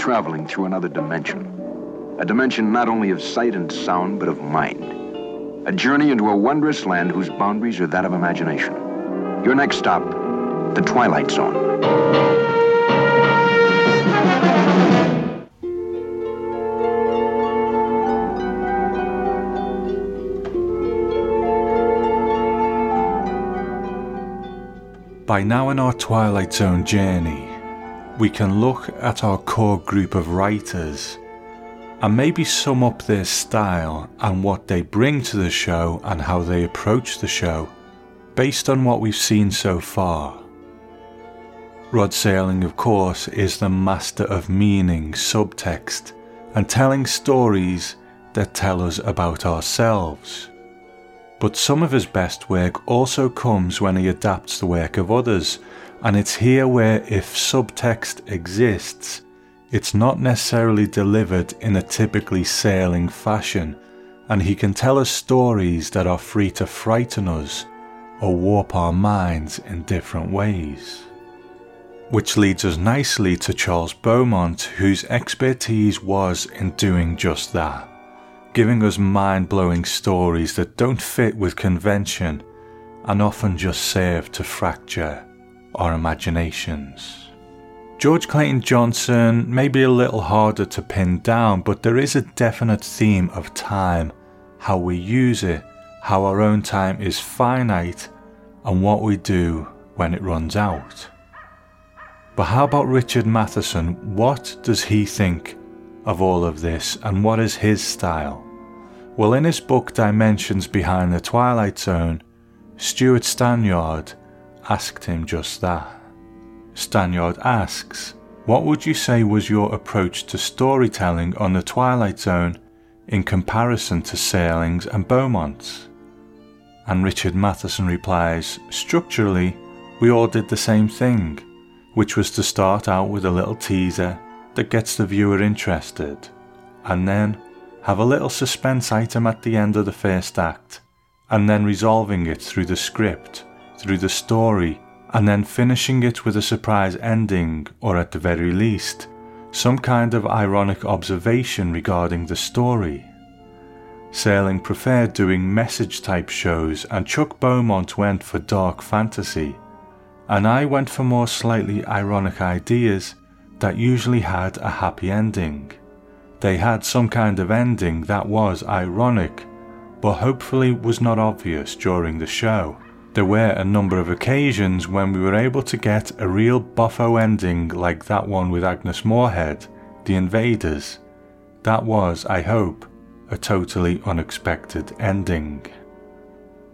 traveling through another dimension. A dimension not only of sight and sound, but of mind. A journey into a wondrous land whose boundaries are that of imagination. Your next stop, the Twilight Zone. By now in our Twilight Zone journey, we can look at our core group of writers and maybe sum up their style and what they bring to the show and how they approach the show based on what we've seen so far. Rod Serling, of course, is the master of meaning, subtext, and telling stories that tell us about ourselves. But some of his best work also comes when he adapts the work of others, and it's here where if subtext exists, it's not necessarily delivered in a typically Serling fashion, and he can tell us stories that are free to frighten us or warp our minds in different ways. Which leads us nicely to Charles Beaumont, whose expertise was in doing just that giving us mind blowing stories that don't fit with convention and often just serve to fracture our imaginations. George Clayton Johnson may be a little harder to pin down, but there is a definite theme of time, how we use it, how our own time is finite, and what we do when it runs out. But how about Richard Matheson? What does he think of all of this and what is his style? Well, in his book Dimensions Behind the Twilight Zone, Stewart Stanyard asked him just that. Stanyard asks, What would you say was your approach to storytelling on the Twilight Zone in comparison to Serling's and Beaumont's? And Richard Matheson replies, Structurally, we all did the same thing, which was to start out with a little teaser that gets the viewer interested, and then have a little suspense item at the end of the first act, and then resolving it through the script, through the story, and then finishing it with a surprise ending, or at the very least, some kind of ironic observation regarding the story. Serling preferred doing message type shows, and Chuck Beaumont went for dark fantasy, and I went for more slightly ironic ideas that usually had a happy ending. They had some kind of ending that was ironic, but hopefully was not obvious during the show. There were a number of occasions when we were able to get a real boffo ending like that one with Agnes Moorehead, The Invaders. That was, I hope, a totally unexpected ending.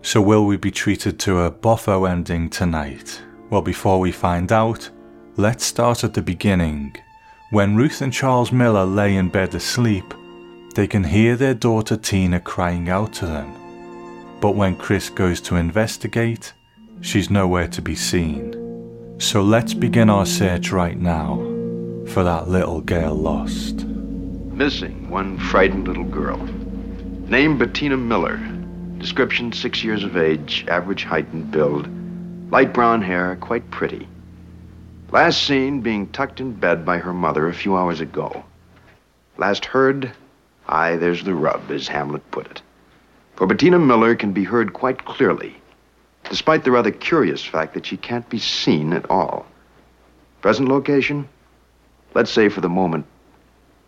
So, will we be treated to a boffo ending tonight? Well, before we find out, let's start at the beginning. When Ruth and Charles Miller lay in bed asleep, they can hear their daughter Tina crying out to them. But when Chris goes to investigate, she's nowhere to be seen. So let's begin our search right now for that little girl lost. Missing one frightened little girl. Name Bettina Miller. Description six years of age, average height and build. Light brown hair, quite pretty. Last seen being tucked in bed by her mother a few hours ago. Last heard, aye, there's the rub, as Hamlet put it. For Bettina Miller can be heard quite clearly, despite the rather curious fact that she can't be seen at all. Present location? Let's say for the moment,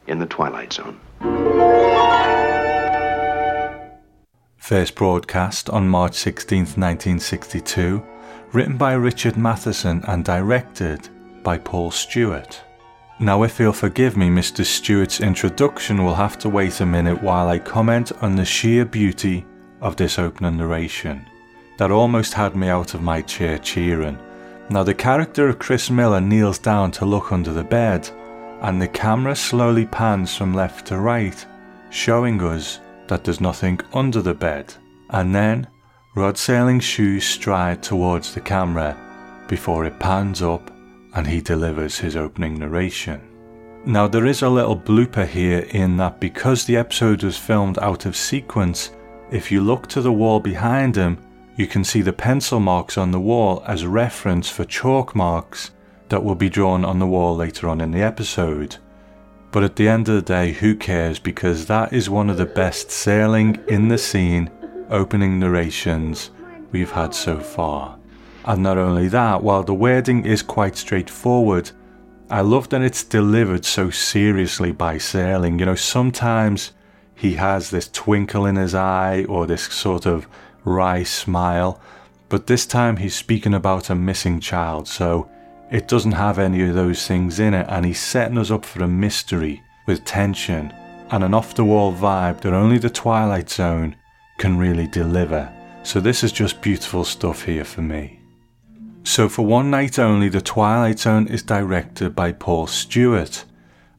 in the Twilight Zone. First broadcast on March 16, 1962 written by Richard Matheson and directed by Paul Stewart. Now, if you'll forgive me, Mr. Stewart's introduction will have to wait a minute while I comment on the sheer beauty of this opening narration that almost had me out of my chair cheering. Now, the character of Chris Miller kneels down to look under the bed, and the camera slowly pans from left to right, showing us that there's nothing under the bed. And then Rod Serling's shoes stride towards the camera before it pans up and he delivers his opening narration. Now, there is a little blooper here in that because the episode was filmed out of sequence, if you look to the wall behind him, you can see the pencil marks on the wall as reference for chalk marks that will be drawn on the wall later on in the episode. But at the end of the day, who cares? Because that is one of the best Serling in the scene opening narrations we've had so far. And not only that, while the wording is quite straightforward, I love that it's delivered so seriously by Serling. You know, sometimes he has this twinkle in his eye or this sort of wry smile, but this time he's speaking about a missing child, so it doesn't have any of those things in it, and he's setting us up for a mystery with tension and an off the wall vibe that only the Twilight Zone can really deliver. So, this is just beautiful stuff here for me. So, for one night only, The Twilight Zone is directed by Paul Stewart.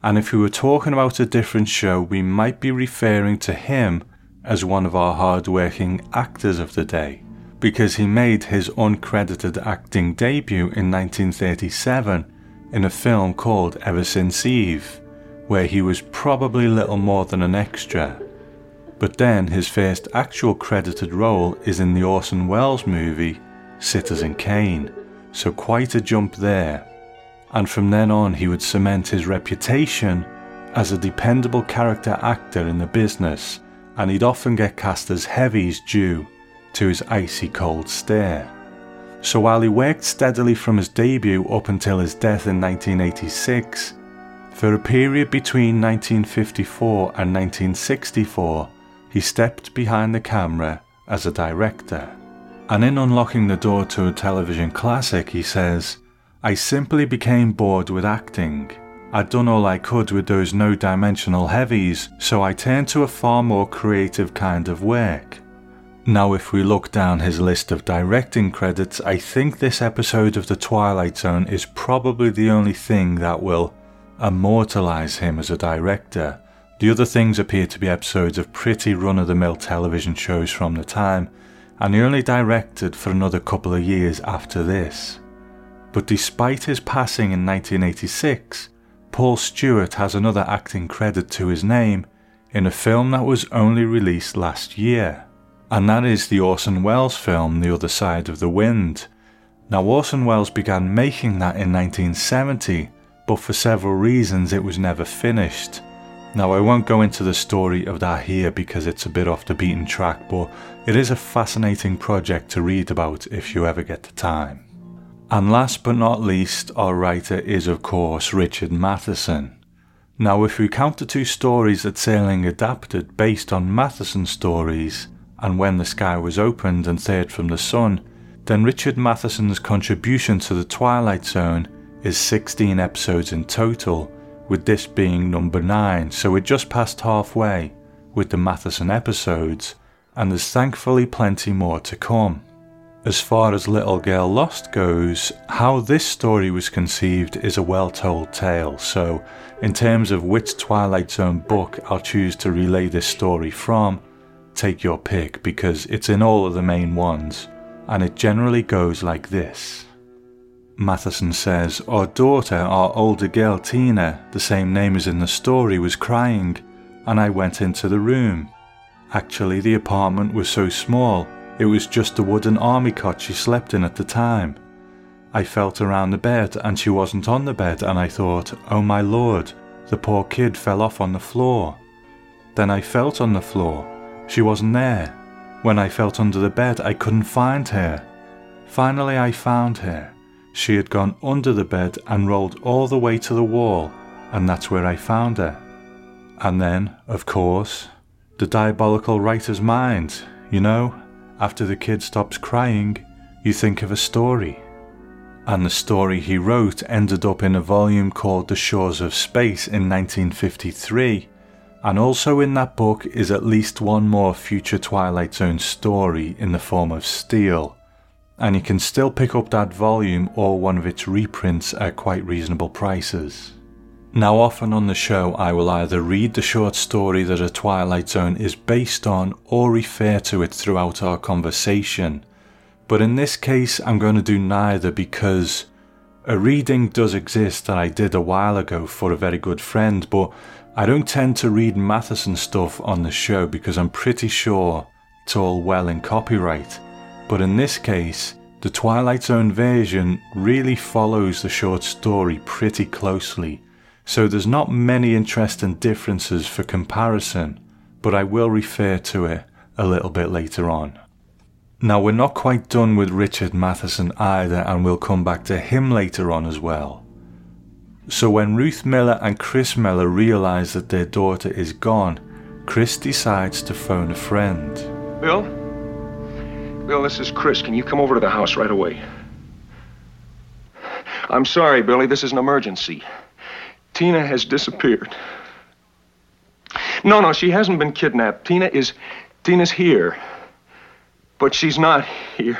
And if we were talking about a different show, we might be referring to him as one of our hard-working actors of the day, because he made his uncredited acting debut in 1937 in a film called Ever Since Eve, where he was probably little more than an extra. But then his first actual credited role is in the Orson Welles movie Citizen Kane, so quite a jump there. And from then on, he would cement his reputation as a dependable character actor in the business, and he'd often get cast as heavies due to his icy cold stare. So while he worked steadily from his debut up until his death in 1986, for a period between 1954 and 1964, he stepped behind the camera as a director. And in unlocking the door to a television classic, he says, I simply became bored with acting. I'd done all I could with those no dimensional heavies, so I turned to a far more creative kind of work. Now, if we look down his list of directing credits, I think this episode of The Twilight Zone is probably the only thing that will immortalise him as a director. The other things appear to be episodes of pretty run of the mill television shows from the time, and he only directed for another couple of years after this. But despite his passing in 1986, Paul Stewart has another acting credit to his name in a film that was only released last year, and that is the Orson Welles film The Other Side of the Wind. Now, Orson Welles began making that in 1970, but for several reasons it was never finished. Now, I won't go into the story of that here because it's a bit off the beaten track, but it is a fascinating project to read about if you ever get the time. And last but not least, our writer is, of course, Richard Matheson. Now, if we count the two stories that Serling adapted based on Matheson's stories, and When the Sky Was Opened and Third from the Sun, then Richard Matheson's contribution to The Twilight Zone is 16 episodes in total with this being number 9, so we're just past halfway with the Matheson episodes, and there's thankfully plenty more to come. As far as Little Girl Lost goes, how this story was conceived is a well told tale, so in terms of which Twilight Zone book I'll choose to relay this story from, take your pick because it's in all of the main ones, and it generally goes like this. Matheson says, Our daughter, our older girl Tina, the same name as in the story, was crying, and I went into the room. Actually, the apartment was so small, it was just a wooden army cot she slept in at the time. I felt around the bed and she wasn't on the bed, and I thought, oh my lord, the poor kid fell off on the floor. Then I felt on the floor. She wasn't there. When I felt under the bed, I couldn't find her. Finally, I found her. She had gone under the bed and rolled all the way to the wall, and that's where I found her. And then, of course, the diabolical writer's mind, you know, after the kid stops crying, you think of a story. And the story he wrote ended up in a volume called The Shores of Space in 1953. And also in that book is at least one more future Twilight Zone story in the form of Steel, and you can still pick up that volume or one of its reprints at quite reasonable prices. Now, often on the show, I will either read the short story that a Twilight Zone is based on or refer to it throughout our conversation. But in this case, I'm going to do neither because a reading does exist that I did a while ago for a very good friend, but I don't tend to read Matheson stuff on the show because I'm pretty sure it's all well in copyright. But in this case, the Twilight Zone version really follows the short story pretty closely, so there's not many interesting differences for comparison, but I will refer to it a little bit later on. Now, we're not quite done with Richard Matheson either, and we'll come back to him later on as well. So, when Ruth Miller and Chris Miller realise that their daughter is gone, Chris decides to phone a friend. Bill? Bill, this is Chris. Can you come over to the house right away? I'm sorry, Billy. This is an emergency. Tina has disappeared. No, no, she hasn't been kidnapped. Tina is. Tina's here. But she's not here.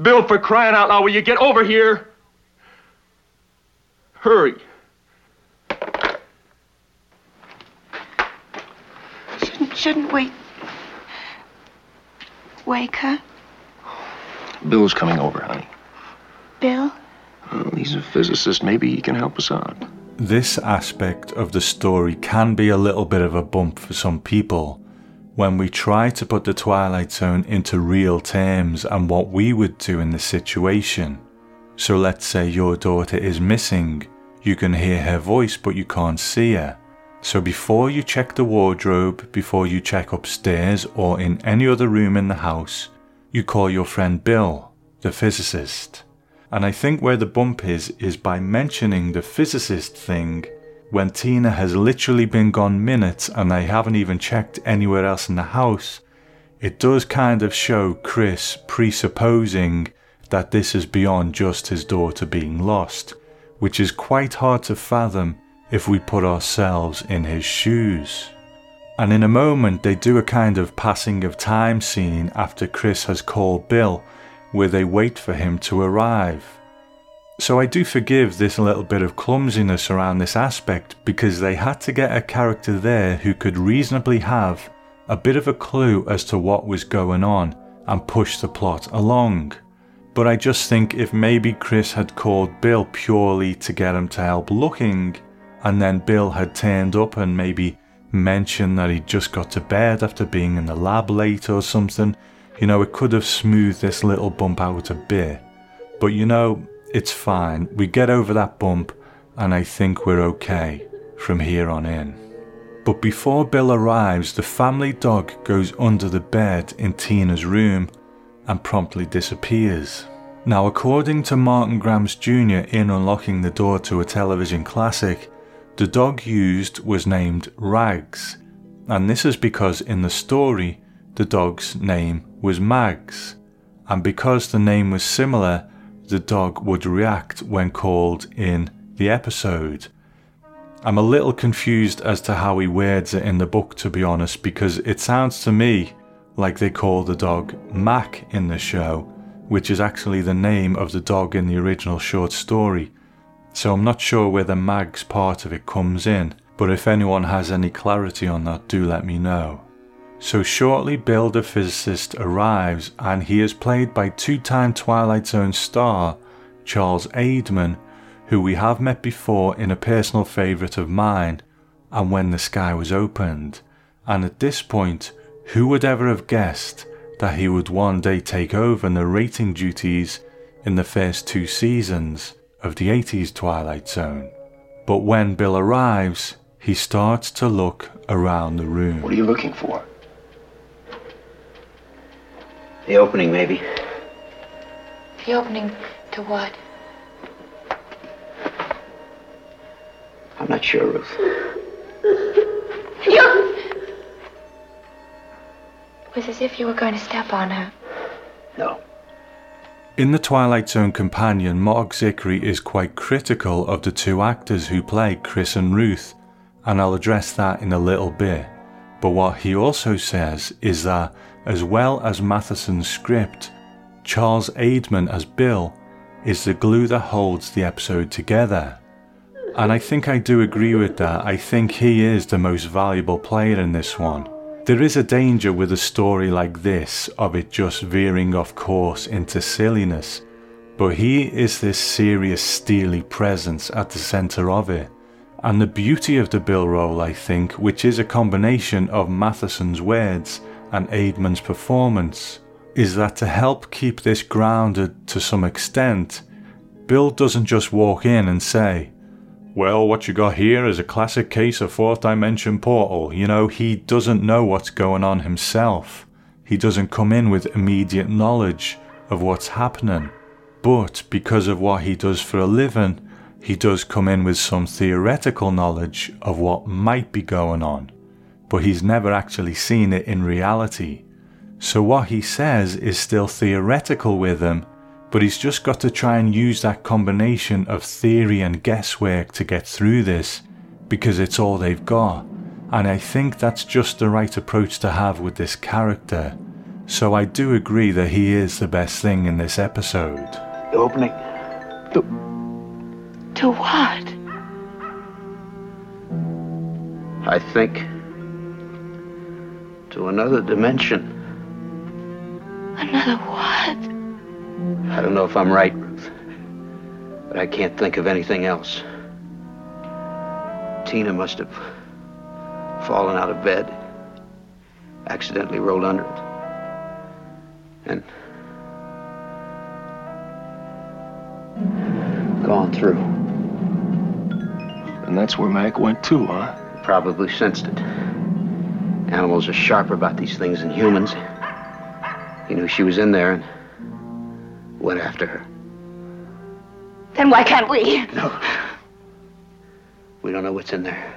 Bill, for crying out loud, will you get over here? Hurry. Shouldn't, shouldn't we wake her? Bill's coming over, honey. Bill? Well, he's a physicist. Maybe he can help us out. This aspect of the story can be a little bit of a bump for some people when we try to put the Twilight Zone into real terms and what we would do in this situation. So let's say your daughter is missing, you can hear her voice but you can't see her. So before you check the wardrobe, before you check upstairs or in any other room in the house, you call your friend Bill, the physicist. And I think where the bump is, is by mentioning the physicist thing when Tina has literally been gone minutes and they haven't even checked anywhere else in the house. It does kind of show Chris presupposing that this is beyond just his daughter being lost, which is quite hard to fathom if we put ourselves in his shoes. And in a moment, they do a kind of passing of time scene after Chris has called Bill where they wait for him to arrive. So I do forgive this little bit of clumsiness around this aspect because they had to get a character there who could reasonably have a bit of a clue as to what was going on and push the plot along. But I just think if maybe Chris had called Bill purely to get him to help looking, and then Bill had turned up and maybe mentioned that he'd just got to bed after being in the lab late or something, you know, it could have smoothed this little bump out a bit. But you know, it's fine. We get over that bump, and I think we're okay from here on in. But before Bill arrives, the family dog goes under the bed in Tina's room and promptly disappears. Now, according to Martin Grams Jr. in Unlocking the Door to a Television Classic, the dog used was named Rags, and this is because in the story, the dog's name was Mags, and because the name was similar, the dog would react when called in the episode. I'm a little confused as to how he words it in the book, to be honest, because it sounds to me like they call the dog Mac in the show, which is actually the name of the dog in the original short story. So I'm not sure where the Mags part of it comes in, but if anyone has any clarity on that, do let me know. So shortly the physicist arrives and he is played by two-time Twilight Zone star Charles Aidman, who we have met before in a personal favourite of mine, and when the sky was opened. And at this point, who would ever have guessed that he would one day take over narrating duties in the first two seasons of the 80s Twilight Zone? But when Bill arrives, he starts to look around the room. What are you looking for? The opening, maybe. The opening to what? I'm not sure, Ruth. You! It was as if you were going to step on her. No. In The Twilight Zone Companion, Marc Zicree is quite critical of the two actors who play Chris and Ruth, and I'll address that in a little bit. But what he also says is that as well as Matheson's script, Charles Aidman as Bill is the glue that holds the episode together. And I think I do agree with that. I think he is the most valuable player in this one. There is a danger with a story like this of it just veering off course into silliness, but he is this serious, steely presence at the centre of it. And the beauty of the Bill role, I think, which is a combination of Matheson's words and Aidman's performance is that to help keep this grounded to some extent, Bill doesn't just walk in and say, Well, what you got here is a classic case of fourth dimension portal. You know, he doesn't know what's going on himself. He doesn't come in with immediate knowledge of what's happening. But because of what he does for a living, he does come in with some theoretical knowledge of what might be going on. But he's never actually seen it in reality. So what he says is still theoretical with him, but he's just got to try and use that combination of theory and guesswork to get through this because it's all they've got. And I think that's just the right approach to have with this character. So I do agree that he is the best thing in this episode. The opening. To what? I think. To another dimension. Another what? I don't know if I'm right, Ruth. But I can't think of anything else. Tina must have fallen out of bed, accidentally rolled under it. And gone through. And that's where Mac went too, huh? Probably sensed it. Animals are sharper about these things than humans. He knew she was in there and went after her. Then why can't we? No. We don't know what's in there.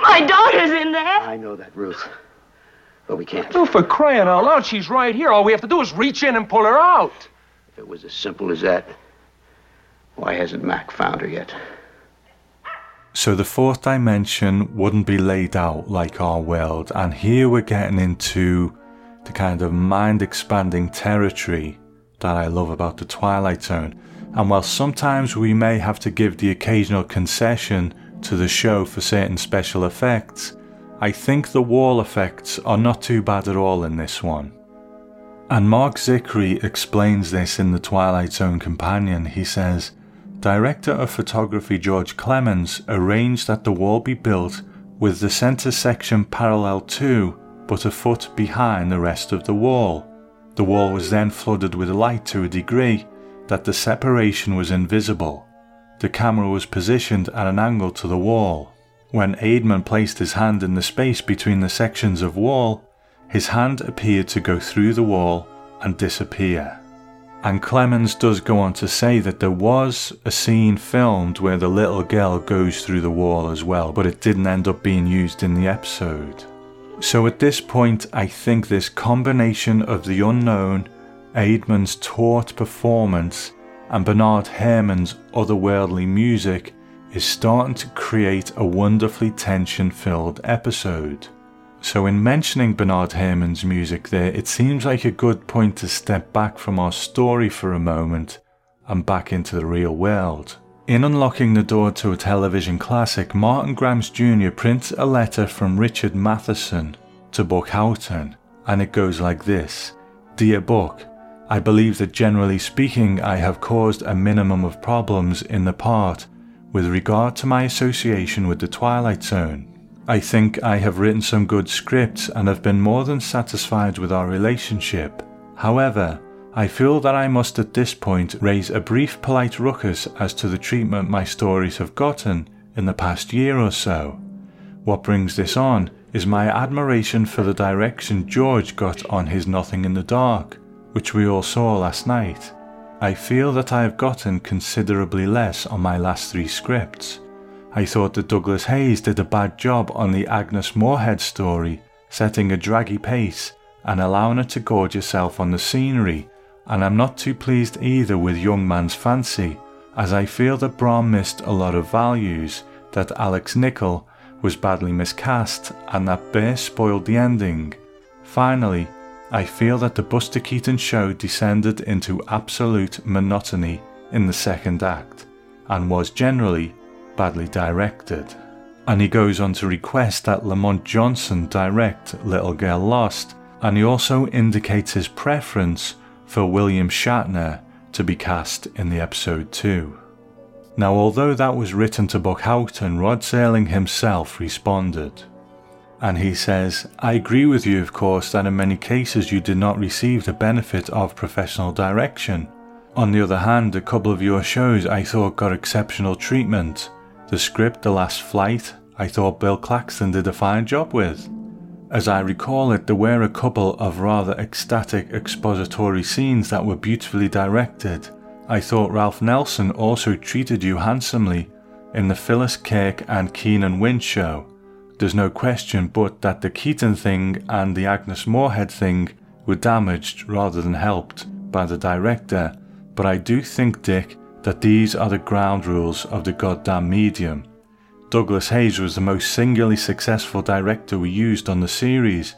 My daughter's in there. I know that, Ruth. But we can't. Oh, for crying out loud, she's right here. All we have to do is reach in and pull her out. If it was as simple as that, why hasn't Mac found her yet? So the fourth dimension wouldn't be laid out like our world, and here we're getting into the kind of mind expanding territory that I love about the Twilight Zone. And while sometimes we may have to give the occasional concession to the show for certain special effects, I think the wall effects are not too bad at all in this one. And Marc Zicree explains this in the Twilight Zone Companion. He says, Director of photography George Clemens arranged that the wall be built with the centre section parallel to, but a foot behind the rest of the wall. The wall was then flooded with light to a degree that the separation was invisible. The camera was positioned at an angle to the wall. When Aidman placed his hand in the space between the sections of wall, his hand appeared to go through the wall and disappear. And Clemens does go on to say that there was a scene filmed where the little girl goes through the wall as well, but it didn't end up being used in the episode. So at this point, I think this combination of the unknown, Aidman's taut performance, and Bernard Herrmann's otherworldly music is starting to create a wonderfully tension filled episode. So, in mentioning Bernard Herrmann's music there, it seems like a good point to step back from our story for a moment and back into the real world. In unlocking the door to a television classic, Martin Grams Jr. prints a letter from Richard Matheson to Buck Houghton, and it goes like this Dear Buck, I believe that generally speaking, I have caused a minimum of problems in the part with regard to my association with the Twilight Zone. I think I have written some good scripts and have been more than satisfied with our relationship. However, I feel that I must at this point raise a brief polite ruckus as to the treatment my stories have gotten in the past year or so. What brings this on is my admiration for the direction George got on his Nothing in the Dark, which we all saw last night. I feel that I have gotten considerably less on my last three scripts. I thought that Douglas Hayes did a bad job on the Agnes Moorehead story, setting a draggy pace and allowing her to gorge herself on the scenery, and I'm not too pleased either with Young Man's Fancy, as I feel that Brahm missed a lot of values, that Alex Nicol was badly miscast, and that Bear spoiled the ending. Finally, I feel that the Buster Keaton show descended into absolute monotony in the second act, and was generally badly directed. And he goes on to request that Lamont Johnson direct Little Girl Lost, and he also indicates his preference for William Shatner to be cast in the episode too. Now, although that was written to Buck Houghton, Rod Serling himself responded. And he says, I agree with you, of course, that in many cases you did not receive the benefit of professional direction. On the other hand, a couple of your shows I thought got exceptional treatment. the script The Last Flight, I thought Bill Claxton did a fine job with. As I recall it, there were a couple of rather ecstatic expository scenes that were beautifully directed. I thought Ralph Nelson also treated you handsomely in the Phyllis Kirk and Keenan Wynn show. There's no question but that the Keaton thing and the Agnes Moorehead thing were damaged rather than helped by the director, but I do think, Dick, that these are the ground rules of the goddamn medium. Douglas Hayes was the most singularly successful director we used on the series.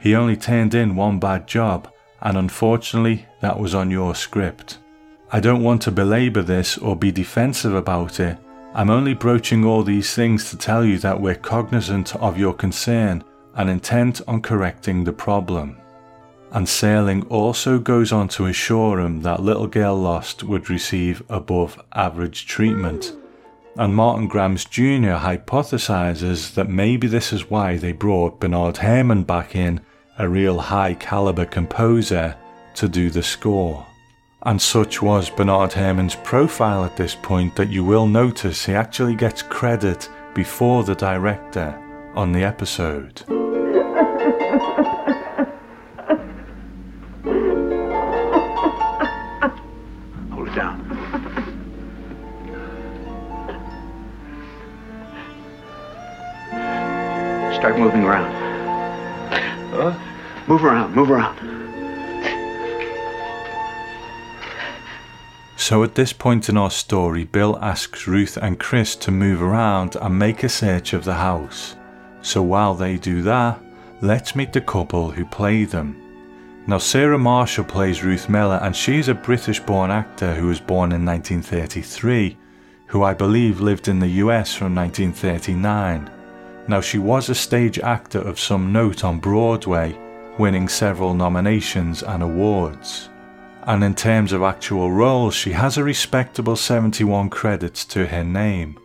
He only turned in one bad job, and unfortunately, that was on your script. I don't want to belabor this or be defensive about it. I'm only broaching all these things to tell you that we're cognizant of your concern and intent on correcting the problem. And Serling also goes on to assure him that Little Girl Lost would receive above average treatment and Martin Grams Jr. hypothesizes that maybe this is why they brought Bernard Herrmann back in, a real high caliber composer, to do the score. And such was Bernard Herrmann's profile at this point that you will notice he actually gets credit before the director on the episode. Move around. So at this point in our story, Bill asks Ruth and Chris to move around and make a search of the house. So while they do that, let's meet the couple who play them. Now, Sarah Marshall plays Ruth Miller, and she's a British born actor who was born in 1933, who I believe lived in the US from 1939. Now, she was a stage actor of some note on Broadway, winning several nominations and awards. And in terms of actual roles, she has a respectable 71 credits to her name.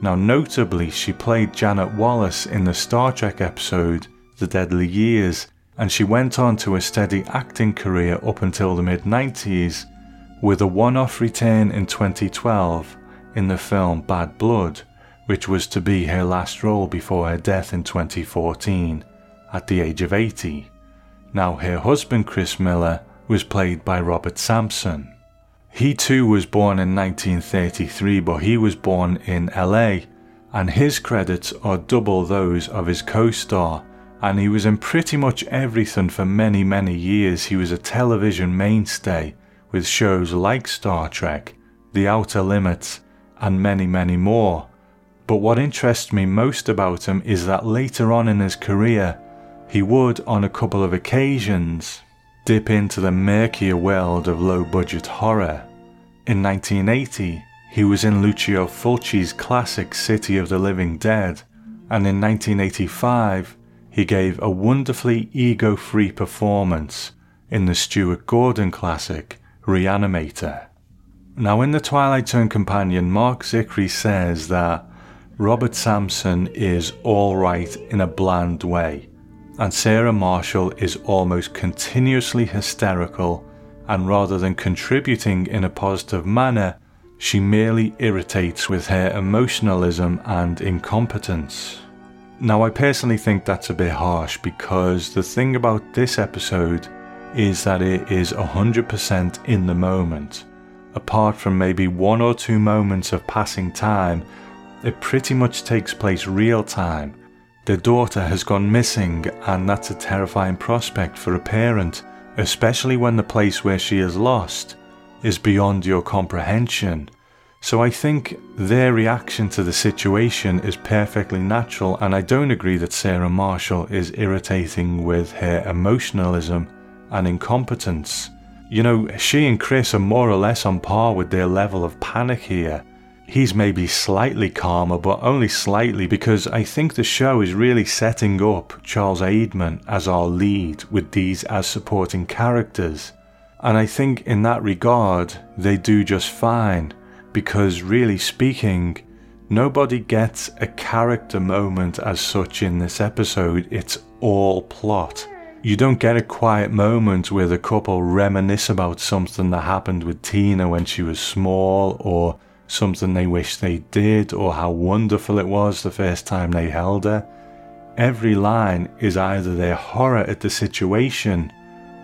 Now, notably, she played Janet Wallace in the Star Trek episode The Deadly Years, and she went on to a steady acting career up until the mid 90s, with a one off return in 2012 in the film Bad Blood which was to be her last role before her death in 2014 at the age of 80. Now, her husband Chris Miller was played by Robert Sampson. He too was born in 1933, but he was born in LA, and his credits are double those of his co star. And he was in pretty much everything for many, many years. He was a television mainstay with shows like Star Trek, The Outer Limits, and many, many more. But what interests me most about him is that later on in his career, he would, on a couple of occasions, dip into the murkier world of low budget horror. In 1980, he was in Lucio Fulci's classic City of the Living Dead, and in 1985, he gave a wonderfully ego free performance in the Stuart Gordon classic Reanimator. Now, in the Twilight Zone Companion, Marc Zicree says that Robert Sampson is alright in a bland way, and Sarah Marshall is almost continuously hysterical, and rather than contributing in a positive manner, she merely irritates with her emotionalism and incompetence. Now, I personally think that's a bit harsh because the thing about this episode is that it is 100% in the moment. Apart from maybe one or two moments of passing time it pretty much takes place real time. Their daughter has gone missing, and that's a terrifying prospect for a parent, especially when the place where she is lost is beyond your comprehension. So I think their reaction to the situation is perfectly natural, and I don't agree that Sarah Marshall is irritating with her emotionalism and incompetence. You know, she and Chris are more or less on par with their level of panic here he's maybe slightly calmer, but only slightly because I think the show is really setting up Charles Aidman as our lead with these as supporting characters. And I think in that regard, they do just fine because, really speaking, nobody gets a character moment as such in this episode, it's all plot. You don't get a quiet moment where the couple reminisce about something that happened with Tina when she was small or something they wish they did, or how wonderful it was the first time they held her. Every line is either their horror at the situation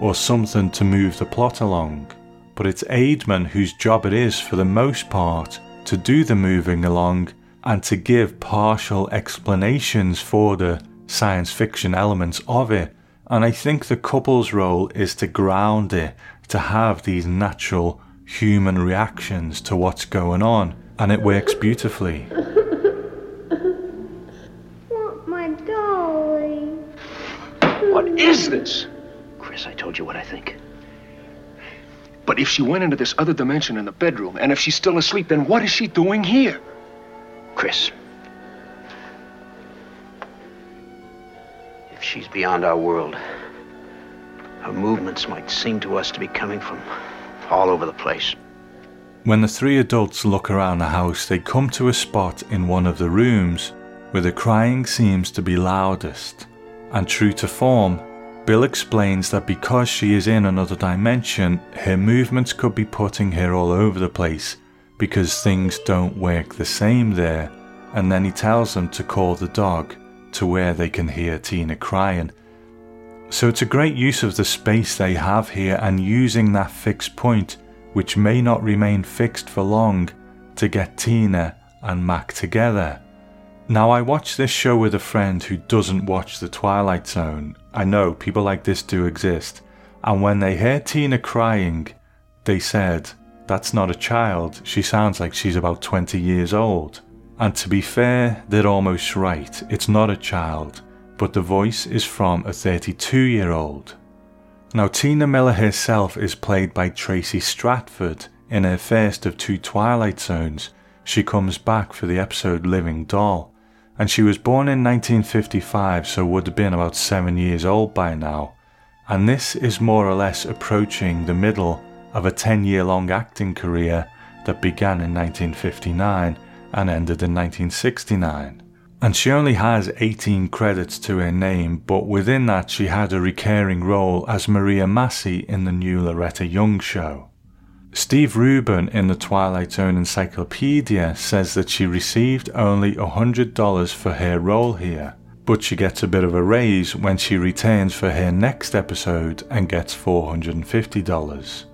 or something to move the plot along. But it's Aidman whose job it is, for the most part, to do the moving along and to give partial explanations for the science fiction elements of it. And I think the couple's role is to ground it, to have these natural human reactions to what's going on, and it works beautifully. Want my dolly. What is this? Chris, I told you what I think. But if she went into this other dimension in the bedroom, and if she's still asleep, then what is she doing here? Chris. If she's beyond our world, her movements might seem to us to be coming from all over the place. When the three adults look around the house, they come to a spot in one of the rooms where the crying seems to be loudest. And true to form, Bill explains that because she is in another dimension, her movements could be putting her all over the place because things don't work the same there. And then he tells them to call the dog to where they can hear Tina crying. So it's a great use of the space they have here and using that fixed point, which may not remain fixed for long, to get Tina and Mac together. Now, I watched this show with a friend who doesn't watch The Twilight Zone. I know people like this do exist. And when they heard Tina crying, they said, That's not a child. She sounds like she's about 20 years old. And to be fair, they're almost right. It's not a child but the voice is from a 32 year old. Now, Tina Miller herself is played by Tracy Stratford in her first of two Twilight Zones. She comes back for the episode Living Doll, and she was born in 1955, so would have been about seven years old by now. And this is more or less approaching the middle of a 10 year long acting career that began in 1959 and ended in 1969 and she only has 18 credits to her name, but within that she had a recurring role as Maria Massey in the new Loretta Young show. Steve Rubin in the Twilight Zone Encyclopedia says that she received only $100 for her role here, but she gets a bit of a raise when she returns for her next episode and gets $450.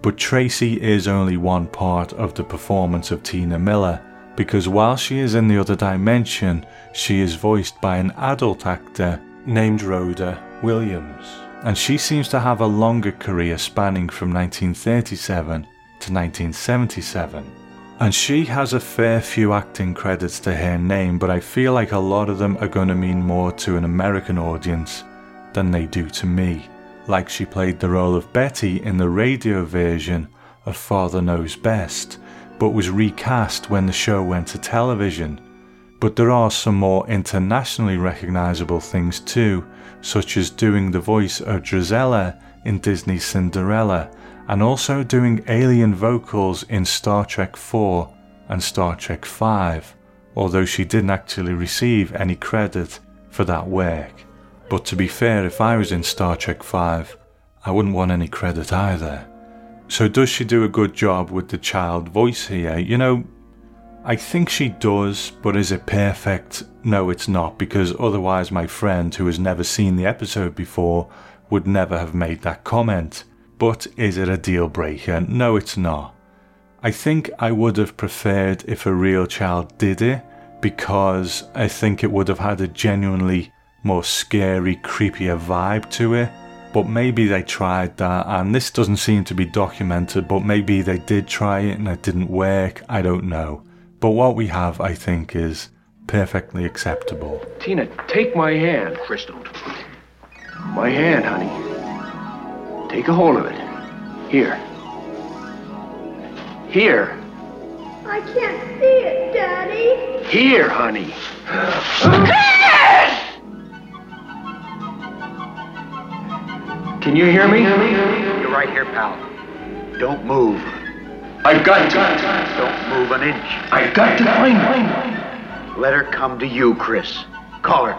But Tracy is only one part of the performance of Tina Miller, because while she is in the other dimension, she is voiced by an adult actor named Rhoda Williams. And she seems to have a longer career spanning from 1937 to 1977. And she has a fair few acting credits to her name, but I feel like a lot of them are going to mean more to an American audience than they do to me. Like she played the role of Betty in the radio version of Father Knows Best, but was recast when the show went to television. But there are some more internationally recognisable things too, such as doing the voice of Drizella in Disney's Cinderella, and also doing alien vocals in Star Trek 4 and Star Trek 5, although she didn't actually receive any credit for that work. But to be fair, if I was in Star Trek 5, I wouldn't want any credit either. So, does she do a good job with the child voice here? You know, I think she does, but is it perfect? No, it's not, because otherwise, my friend who has never seen the episode before would never have made that comment. But is it a deal breaker? No, it's not. I think I would have preferred if a real child did it, because I think it would have had a genuinely more scary, creepier vibe to it but maybe they tried that and this doesn't seem to be documented but maybe they did try it and it didn't work i don't know but what we have i think is perfectly acceptable Tina, take my hand. crystal. My hand, honey. Take a hold of it. Here. Here. I can't see it, Daddy. Here, honey. Can you hear me? You're right here, pal. Don't move. I've got to. Don't move an inch. I've got to find her. Let her come to you, Chris. Call her.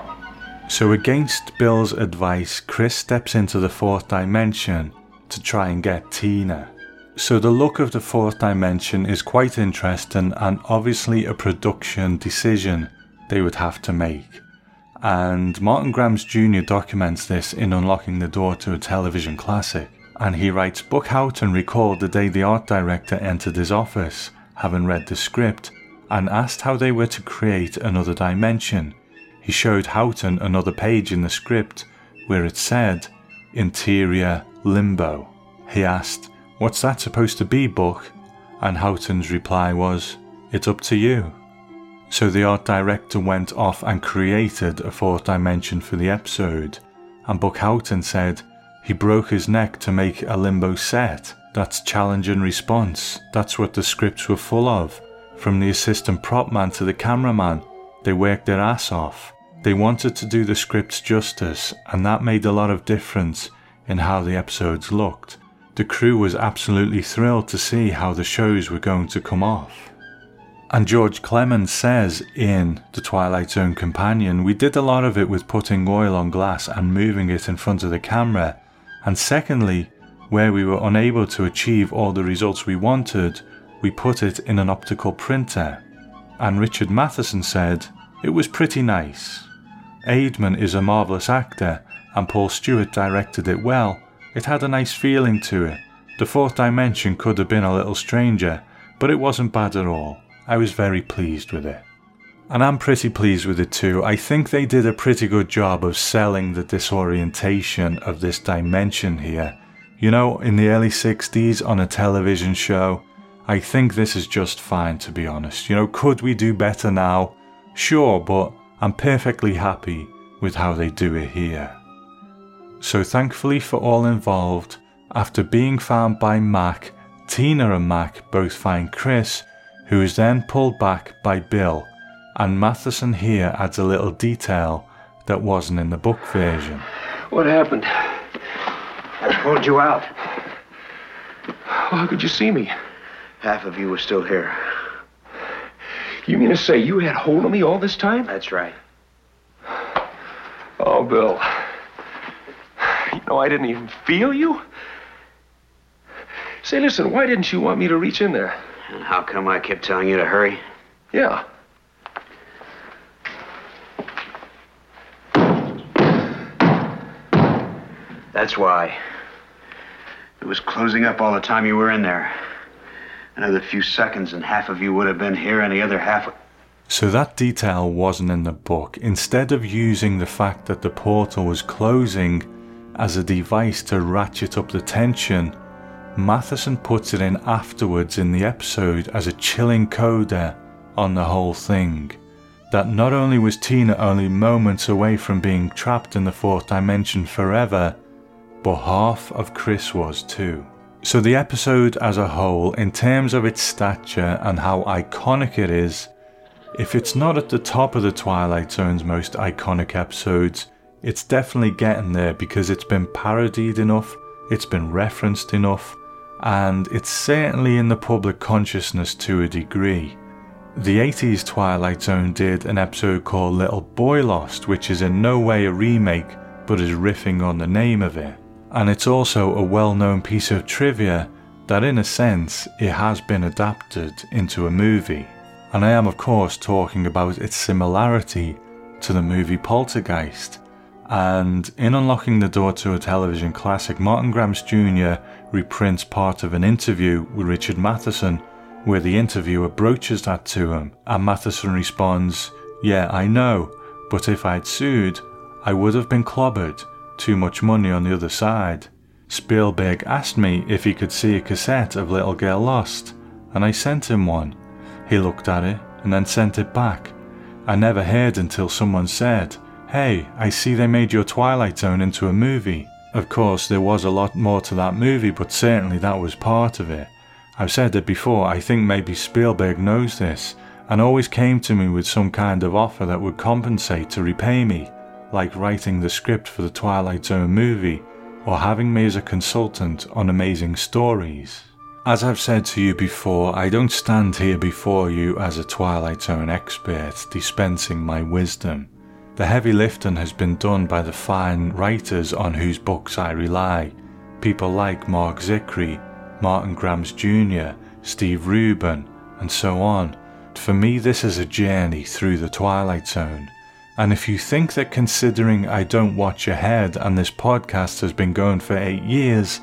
so against bill's advice chris steps into the fourth dimension to try and get tina So, the look of the fourth dimension is quite interesting and obviously a production decision they would have to make. And Martin Grams Jr. documents this in Unlocking the Door to a Television Classic. And he writes Buck Houghton recalled the day the art director entered his office, having read the script, and asked how they were to create another dimension. He showed Houghton another page in the script where it said Interior Limbo. He asked, What's that supposed to be, Buck? And Houghton's reply was, It's up to you. So the art director went off and created a fourth dimension for the episode, and Buck Houghton said he broke his neck to make a limbo set. That's challenge and response. That's what the scripts were full of. From the assistant prop man to the cameraman, they worked their ass off. They wanted to do the scripts justice, and that made a lot of difference in how the episodes looked. The crew was absolutely thrilled to see how the shows were going to come off. And George Clemens says in The Twilight Zone Companion, we did a lot of it with putting oil on glass and moving it in front of the camera. And secondly, where we were unable to achieve all the results we wanted, we put it in an optical printer. And Richard Matheson said, it was pretty nice. Aidman is a marvellous actor, and Paul Stewart directed it well, it had a nice feeling to it. The fourth dimension could have been a little stranger, but it wasn't bad at all. I was very pleased with it. And I'm pretty pleased with it too. I think they did a pretty good job of selling the disorientation of this dimension here. You know, in the early 60s on a television show, I think this is just fine to be honest. You know, could we do better now? Sure, but I'm perfectly happy with how they do it here. So, thankfully for all involved, after being found by Mac, Tina and Mac both find Chris, who is then pulled back by Bill, and Matheson here adds a little detail that wasn't in the book version. What happened? I pulled you out. How could you see me? Half of you were still here. You mean to say you had hold of me all this time? That's right. Oh, Bill. You know, I didn't even feel you. Say, listen, why didn't you want me to reach in there? And how come I kept telling you to hurry? Yeah. That's why. It was closing up all the time you were in there. Another few seconds, and half of you would have been here, and the other half. So that detail wasn't in the book. Instead of using the fact that the portal was closing as a device to ratchet up the tension, Matheson puts it in afterwards in the episode as a chilling coda on the whole thing. That not only was Tina only moments away from being trapped in the fourth dimension forever, but half of Chris was too. So, the episode as a whole, in terms of its stature and how iconic it is, if it's not at the top of the Twilight Zone's most iconic episodes, it's definitely getting there because it's been parodied enough, it's been referenced enough, and it's certainly in the public consciousness to a degree. The 80s Twilight Zone did an episode called Little Boy Lost, which is in no way a remake but is riffing on the name of it. And it's also a well known piece of trivia that, in a sense, it has been adapted into a movie. And I am, of course, talking about its similarity to the movie Poltergeist. And in Unlocking the Door to a Television Classic, Martin Grams Jr. reprints part of an interview with Richard Matheson where the interviewer broaches that to him, and Matheson responds, Yeah, I know, but if I'd sued, I would have been clobbered too much money on the other side. Spielberg asked me if he could see a cassette of Little Girl Lost, and I sent him one. He looked at it and then sent it back. I never heard until someone said, Hey, I see they made your Twilight Zone into a movie. Of course, there was a lot more to that movie, but certainly that was part of it. I've said it before, I think maybe Spielberg knows this, and always came to me with some kind of offer that would compensate to repay me like writing the script for the Twilight Zone movie or having me as a consultant on amazing stories. As I've said to you before, I don't stand here before you as a Twilight Zone expert dispensing my wisdom. The heavy lifting has been done by the fine writers on whose books I rely, people like Marc Zicree, Martin Grams Jr., Steve Rubin, and so on. For me, this is a journey through the Twilight Zone. And if you think that considering I don't watch ahead and this podcast has been going for eight years,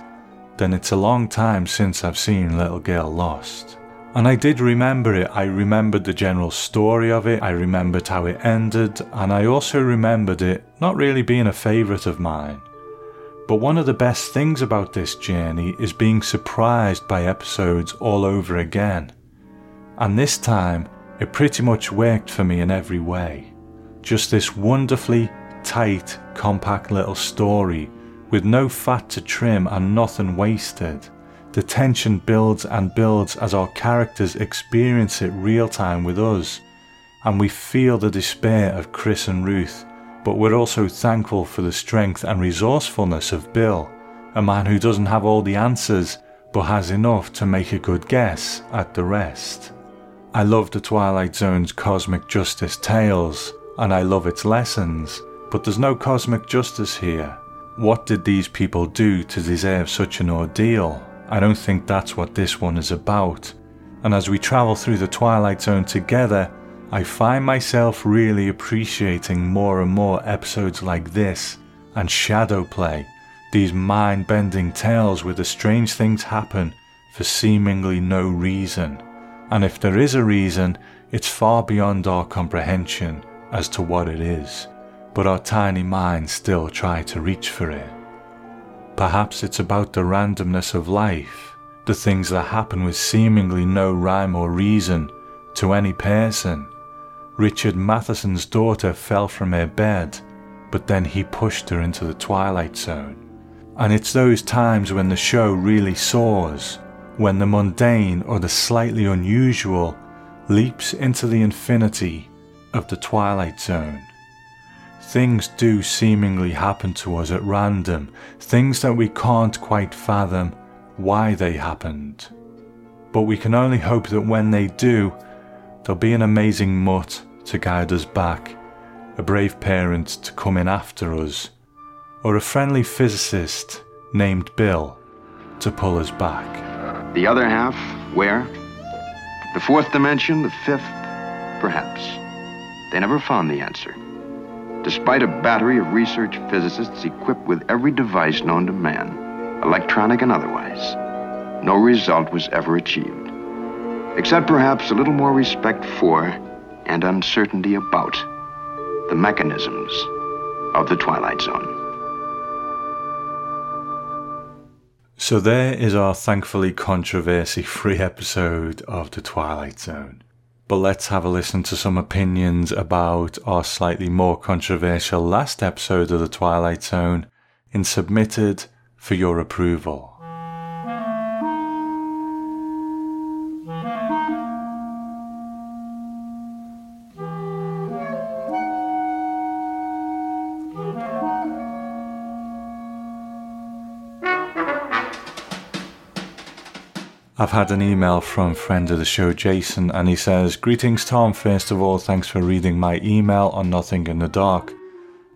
then it's a long time since I've seen Little Girl Lost. And I did remember it. I remembered the general story of it, I remembered how it ended, and I also remembered it not really being a favourite of mine. But one of the best things about this journey is being surprised by episodes all over again. And this time, it pretty much worked for me in every way. Just this wonderfully tight, compact little story with no fat to trim and nothing wasted. The tension builds and builds as our characters experience it real time with us, and we feel the despair of Chris and Ruth, but we're also thankful for the strength and resourcefulness of Bill, a man who doesn't have all the answers but has enough to make a good guess at the rest. I love the Twilight Zone's cosmic justice tales, and I love its lessons, but there's no cosmic justice here. What did these people do to deserve such an ordeal? I don't think that's what this one is about. And as we travel through the Twilight Zone together, I find myself really appreciating more and more episodes like this and Shadow Play, these mind bending tales where the strange things happen for seemingly no reason. And if there is a reason, it's far beyond our comprehension as to what it is, but our tiny minds still try to reach for it. Perhaps it's about the randomness of life, the things that happen with seemingly no rhyme or reason to any person. Richard Matheson's daughter fell from her bed, but then he pushed her into the twilight zone. And it's those times when the show really soars, when the mundane or the slightly unusual leaps into the infinity of the twilight zone. Things do seemingly happen to us at random, things that we can't quite fathom why they happened. But we can only hope that when they do, there'll be an amazing mutt to guide us back, a brave parent to come in after us, or a friendly physicist named Bill to pull us back. The other half, where? The fourth dimension, the fifth, perhaps. They never found the answer despite a battery of research physicists equipped with every device known to man, electronic and otherwise. No result was ever achieved, except perhaps a little more respect for and uncertainty about the mechanisms of the Twilight Zone. So, there is our thankfully controversy free episode of The Twilight Zone. But let's have a listen to some opinions about our slightly more controversial last episode of The Twilight Zone in Submitted for Your Approval. I've had an email from friend of the show, Jason, and he says, Greetings, Tom. First of all, thanks for reading my email on Nothing in the Dark.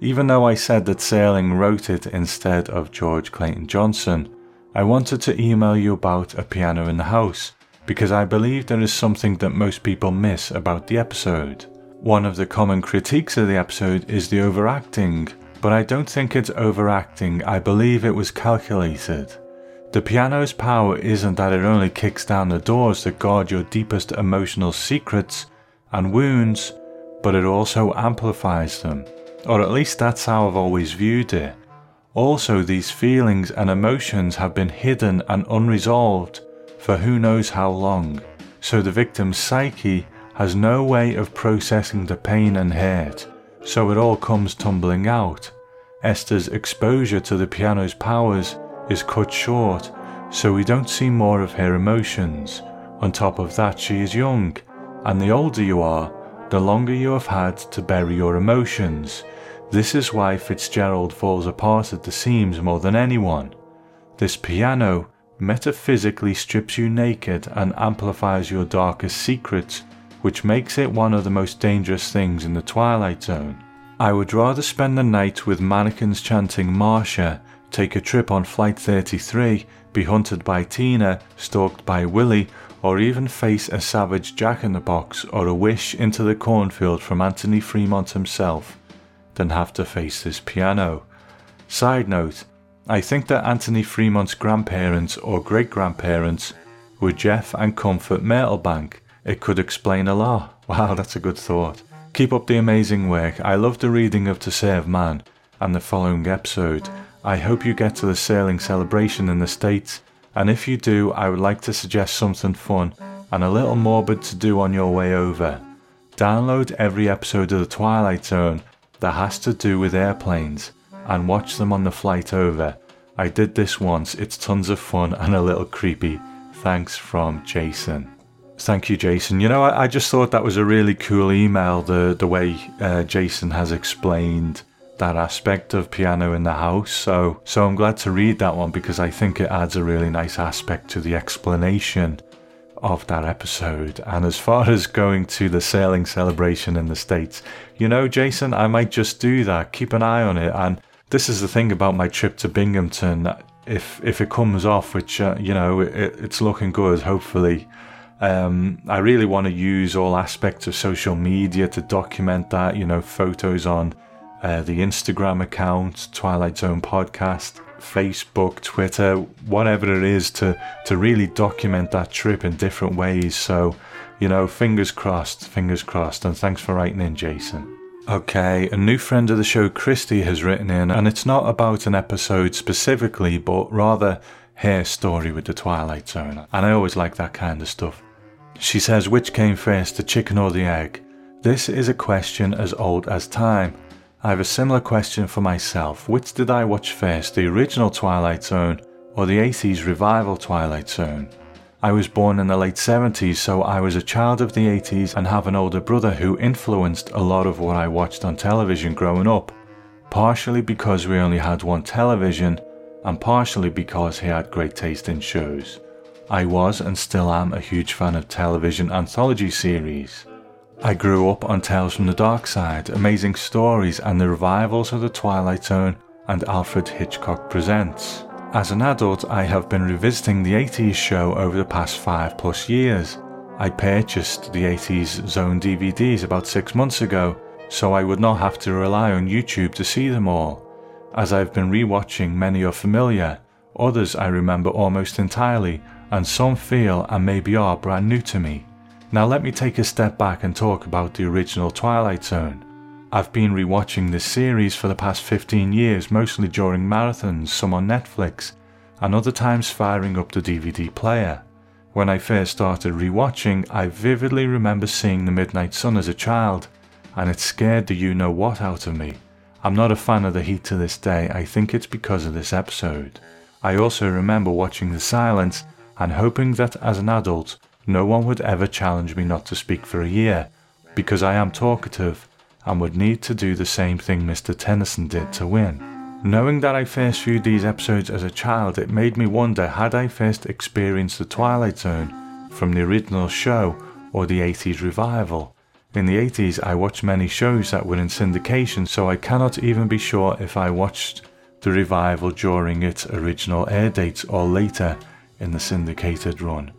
Even though I said that Serling wrote it instead of George Clayton Johnson, I wanted to email you about A Piano in the House because I believe there is something that most people miss about the episode. One of the common critiques of the episode is the overacting, but I don't think it's overacting, I believe it was calculated. The piano's power isn't that it only kicks down the doors that guard your deepest emotional secrets and wounds, but it also amplifies them. Or at least that's how I've always viewed it. Also, these feelings and emotions have been hidden and unresolved for who knows how long, so the victim's psyche has no way of processing the pain and hurt, so it all comes tumbling out. Esther's exposure to the piano's powers is cut short, so we don't see more of her emotions. On top of that, she is young, and the older you are, the longer you have had to bury your emotions. This is why Fitzgerald falls apart at the seams more than anyone. This piano metaphysically strips you naked and amplifies your darkest secrets, which makes it one of the most dangerous things in the Twilight Zone. I would rather spend the night with mannequins chanting Marsha take a trip on Flight 33, be hunted by Tina, stalked by Willie, or even face a savage jack in the box or a wish into the cornfield from Anthony Fremont himself than have to face this piano. Side note, I think that Anthony Fremont's grandparents or great grandparents were Jeff and Comfort Myrtlebank. It could explain a lot. Wow, that's a good thought. Keep up the amazing work. I love the reading of To Serve Man and the following episode. I hope you get to the Serling celebration in the States, and if you do, I would like to suggest something fun and a little morbid to do on your way over. Download every episode of The Twilight Zone that has to do with airplanes and watch them on the flight over. I did this once, it's tons of fun and a little creepy. Thanks from Jason. Thank you, Jason. You know, I, I, just thought that was a really cool email. The the way uh, Jason has explained that aspect of piano in the house. So so I'm glad to read that one because I think it adds a really nice aspect to the explanation of that episode. And as far as going to the Serling celebration in the States, you know, Jason, I might just do that. Keep an eye on it. And this is the thing about my trip to Binghamton. If if it comes off, which uh, you know, it, it's looking good, hopefully um, I really want to use all aspects of social media to document that, you know, photos on uh, the Instagram account, Twilight Zone podcast, Facebook, Twitter, whatever it is to, to really document that trip in different ways. So, you know, fingers crossed, fingers crossed. And thanks for writing in, Jason. Okay, a new friend of the show, Christy, has written in, and it's not about an episode specifically, but rather her story with the Twilight Zone. And I always like that kind of stuff. She says, Which came first, the chicken or the egg? This is a question as old as time. I have a similar question for myself. Which did I watch first, the original Twilight Zone or the 80s revival Twilight Zone? I was born in the late 70s, so I was a child of the 80s and have an older brother who influenced a lot of what I watched on television growing up. Partially because we only had one television, and partially because he had great taste in shows. I was and still am a huge fan of television anthology series. I grew up on Tales from the Dark Side, Amazing Stories, and the revivals of The Twilight Zone and Alfred Hitchcock Presents. As an adult, I have been revisiting the 80s show over the past 5 plus years. I purchased the 80s Zone DVDs about 6 months ago, so I would not have to rely on YouTube to see them all. As I've been rewatching, many are familiar, others I remember almost entirely, and some feel and maybe are brand new to me. Now let me take a step back and talk about the original Twilight Zone. I've been rewatching this series for the past 15 years, mostly during marathons, some on Netflix, and other times firing up the DVD player. When I first started rewatching, I vividly remember seeing The Midnight Sun as a child, and it scared the you know what out of me. I'm not a fan of the heat to this day, I think it's because of this episode. I also remember watching The Silence and hoping that as an adult no one would ever challenge me not to speak for a year, because I am talkative and would need to do the same thing Mr. Tennyson did to win. Knowing that I first viewed these episodes as a child, it made me wonder had I first experienced The Twilight Zone from the original show or the 80s revival. In the 80s, I watched many shows that were in syndication, so I cannot even be sure if I watched the revival during its original air dates or later in the syndicated run.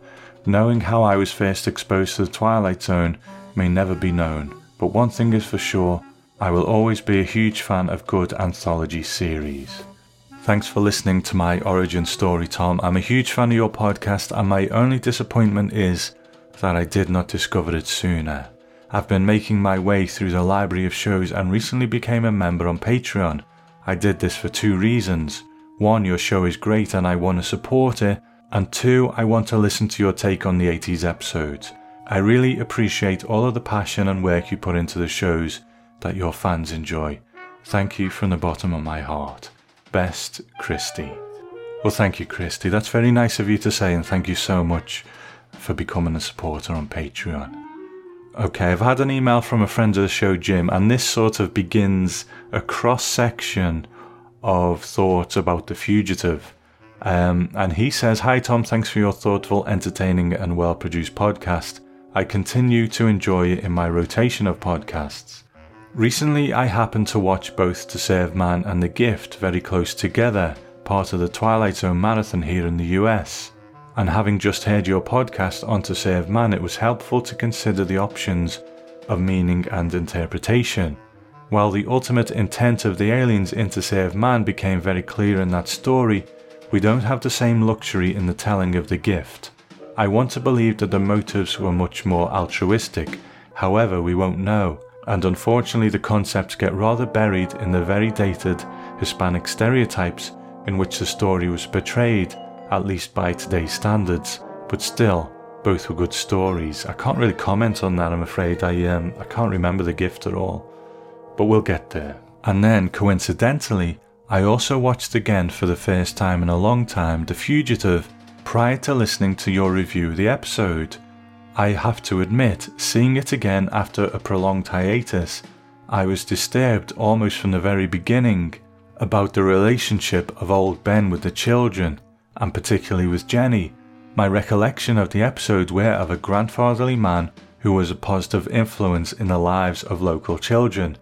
Knowing how I was first exposed to the Twilight Zone may never be known, but one thing is for sure I will always be a huge fan of good anthology series. Thanks for listening to my origin story, Tom. I'm a huge fan of your podcast, and my only disappointment is that I did not discover it sooner. I've been making my way through the library of shows and recently became a member on Patreon. I did this for two reasons. One, your show is great and I want to support it, and two, I want to listen to your take on the 80s episodes. I really appreciate all of the passion and work you put into the shows that your fans enjoy. Thank you from the bottom of my heart. Best, Christy. Well, thank you, Christy. That's very nice of you to say, and thank you so much for becoming a supporter on Patreon. Okay, I've had an email from a friend of the show, Jim, and this sort of begins a cross section of thoughts about The Fugitive. Um, and he says, Hi Tom, thanks for your thoughtful, entertaining, and well produced podcast. I continue to enjoy it in my rotation of podcasts. Recently, I happened to watch both To Serve Man and The Gift very close together, part of the Twilight Zone Marathon here in the US. And having just heard your podcast on To Serve Man, it was helpful to consider the options of meaning and interpretation. While the ultimate intent of the aliens in To Serve Man became very clear in that story, we don't have the same luxury in the telling of the gift. I want to believe that the motives were much more altruistic, however, we won't know, and unfortunately, the concepts get rather buried in the very dated Hispanic stereotypes in which the story was portrayed, at least by today's standards, but still, both were good stories. I can't really comment on that, I'm afraid. I, um, I can't remember the gift at all, but we'll get there. And then, coincidentally, I also watched again for the first time in a long time The Fugitive prior to listening to your review of the episode. I have to admit, seeing it again after a prolonged hiatus, I was disturbed almost from the very beginning about the relationship of old Ben with the children, and particularly with Jenny. My recollection of the episode were of a grandfatherly man who was a positive influence in the lives of local children.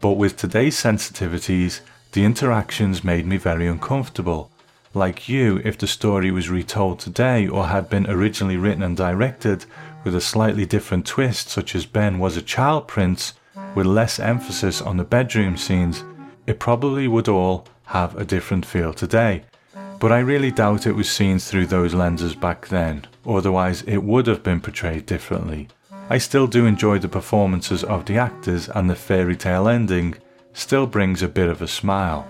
But with today's sensitivities, the interactions made me very uncomfortable. Like you, if the story was retold today or had been originally written and directed with a slightly different twist, such as Ben was a child prince, with less emphasis on the bedroom scenes, it probably would all have a different feel today. But I really doubt it was seen through those lenses back then, otherwise, it would have been portrayed differently. I still do enjoy the performances of the actors, and the fairy tale ending still brings a bit of a smile.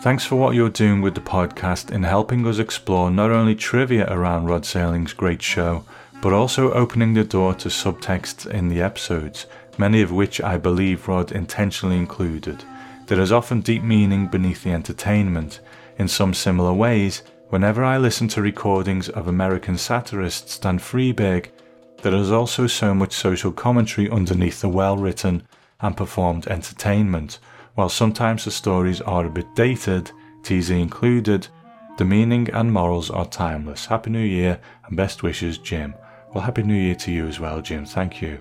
Thanks for what you're doing with the podcast in helping us explore not only trivia around Rod Serling's great show, but also opening the door to subtexts in the episodes, many of which I believe Rod intentionally included. There is often deep meaning beneath the entertainment. In some similar ways, whenever I listen to recordings of American satirist Stan Freberg, there is also so much social commentary underneath the well written and performed entertainment. While sometimes the stories are a bit dated, teasing included, the meaning and morals are timeless. Happy New Year and best wishes, Jim. Well, Happy New Year to you as well, Jim. Thank you.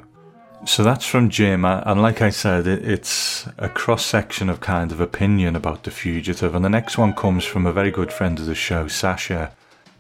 So that's from Jim, and like I said, it's a cross section of kind of opinion about The Fugitive. And the next one comes from a very good friend of the show, Sasha.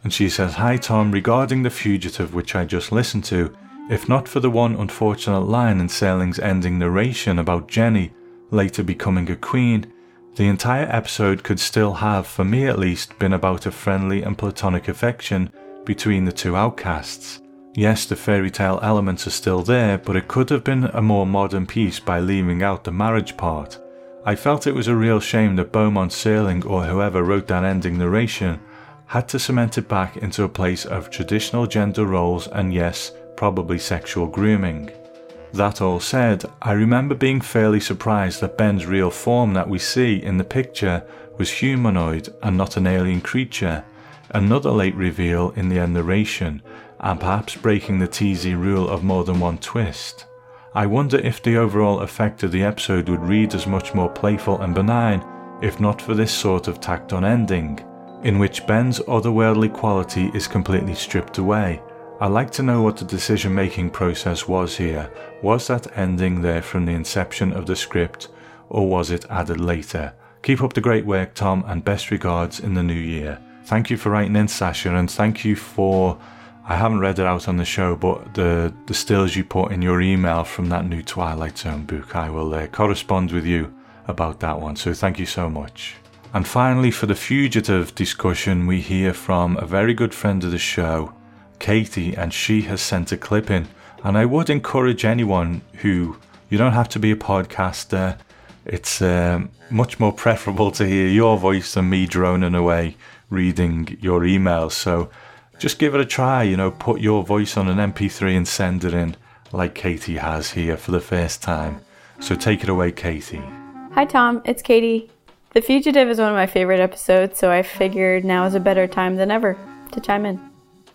And she says, Hi Tom, regarding The Fugitive, which I just listened to, if not for the one unfortunate line in Serling's ending narration about Jenny later becoming a queen, the entire episode could still have, for me at least, been about a friendly and platonic affection between the two outcasts. Yes, the fairy tale elements are still there, but it could have been a more modern piece by leaving out the marriage part. I felt it was a real shame that Beaumont Serling or whoever wrote that ending narration had to cement it back into a place of traditional gender roles and yes, probably sexual grooming. That all said, I remember being fairly surprised that Ben's real form that we see in the picture was humanoid and not an alien creature, another late reveal in the end narration, and perhaps breaking the TZ rule of more than one twist. I wonder if the overall effect of the episode would read as much more playful and benign if not for this sort of tacked on ending, in which Ben's otherworldly quality is completely stripped away I'd like to know what the decision making process was here. Was that ending there from the inception of the script, or was it added later? Keep up the great work, Tom, and best regards in the new year. Thank you for writing in, Sasha, and thank you for. I haven't read it out on the show, but the, the stills you put in your email from that new Twilight Zone book, I will uh, correspond with you about that one. So thank you so much. And finally, for the fugitive discussion, we hear from a very good friend of the show, Katie, and she has sent a clip in. And I would encourage anyone who you don't have to be a podcaster. It's um, much more preferable to hear your voice than me droning away reading your emails. So just give it a try. You know, put your voice on an MP3 and send it in, like Katie has here for the first time. So take it away, Katie. Hi, Tom. It's Katie. The Fugitive is one of my favorite episodes, so I figured now is a better time than ever to chime in.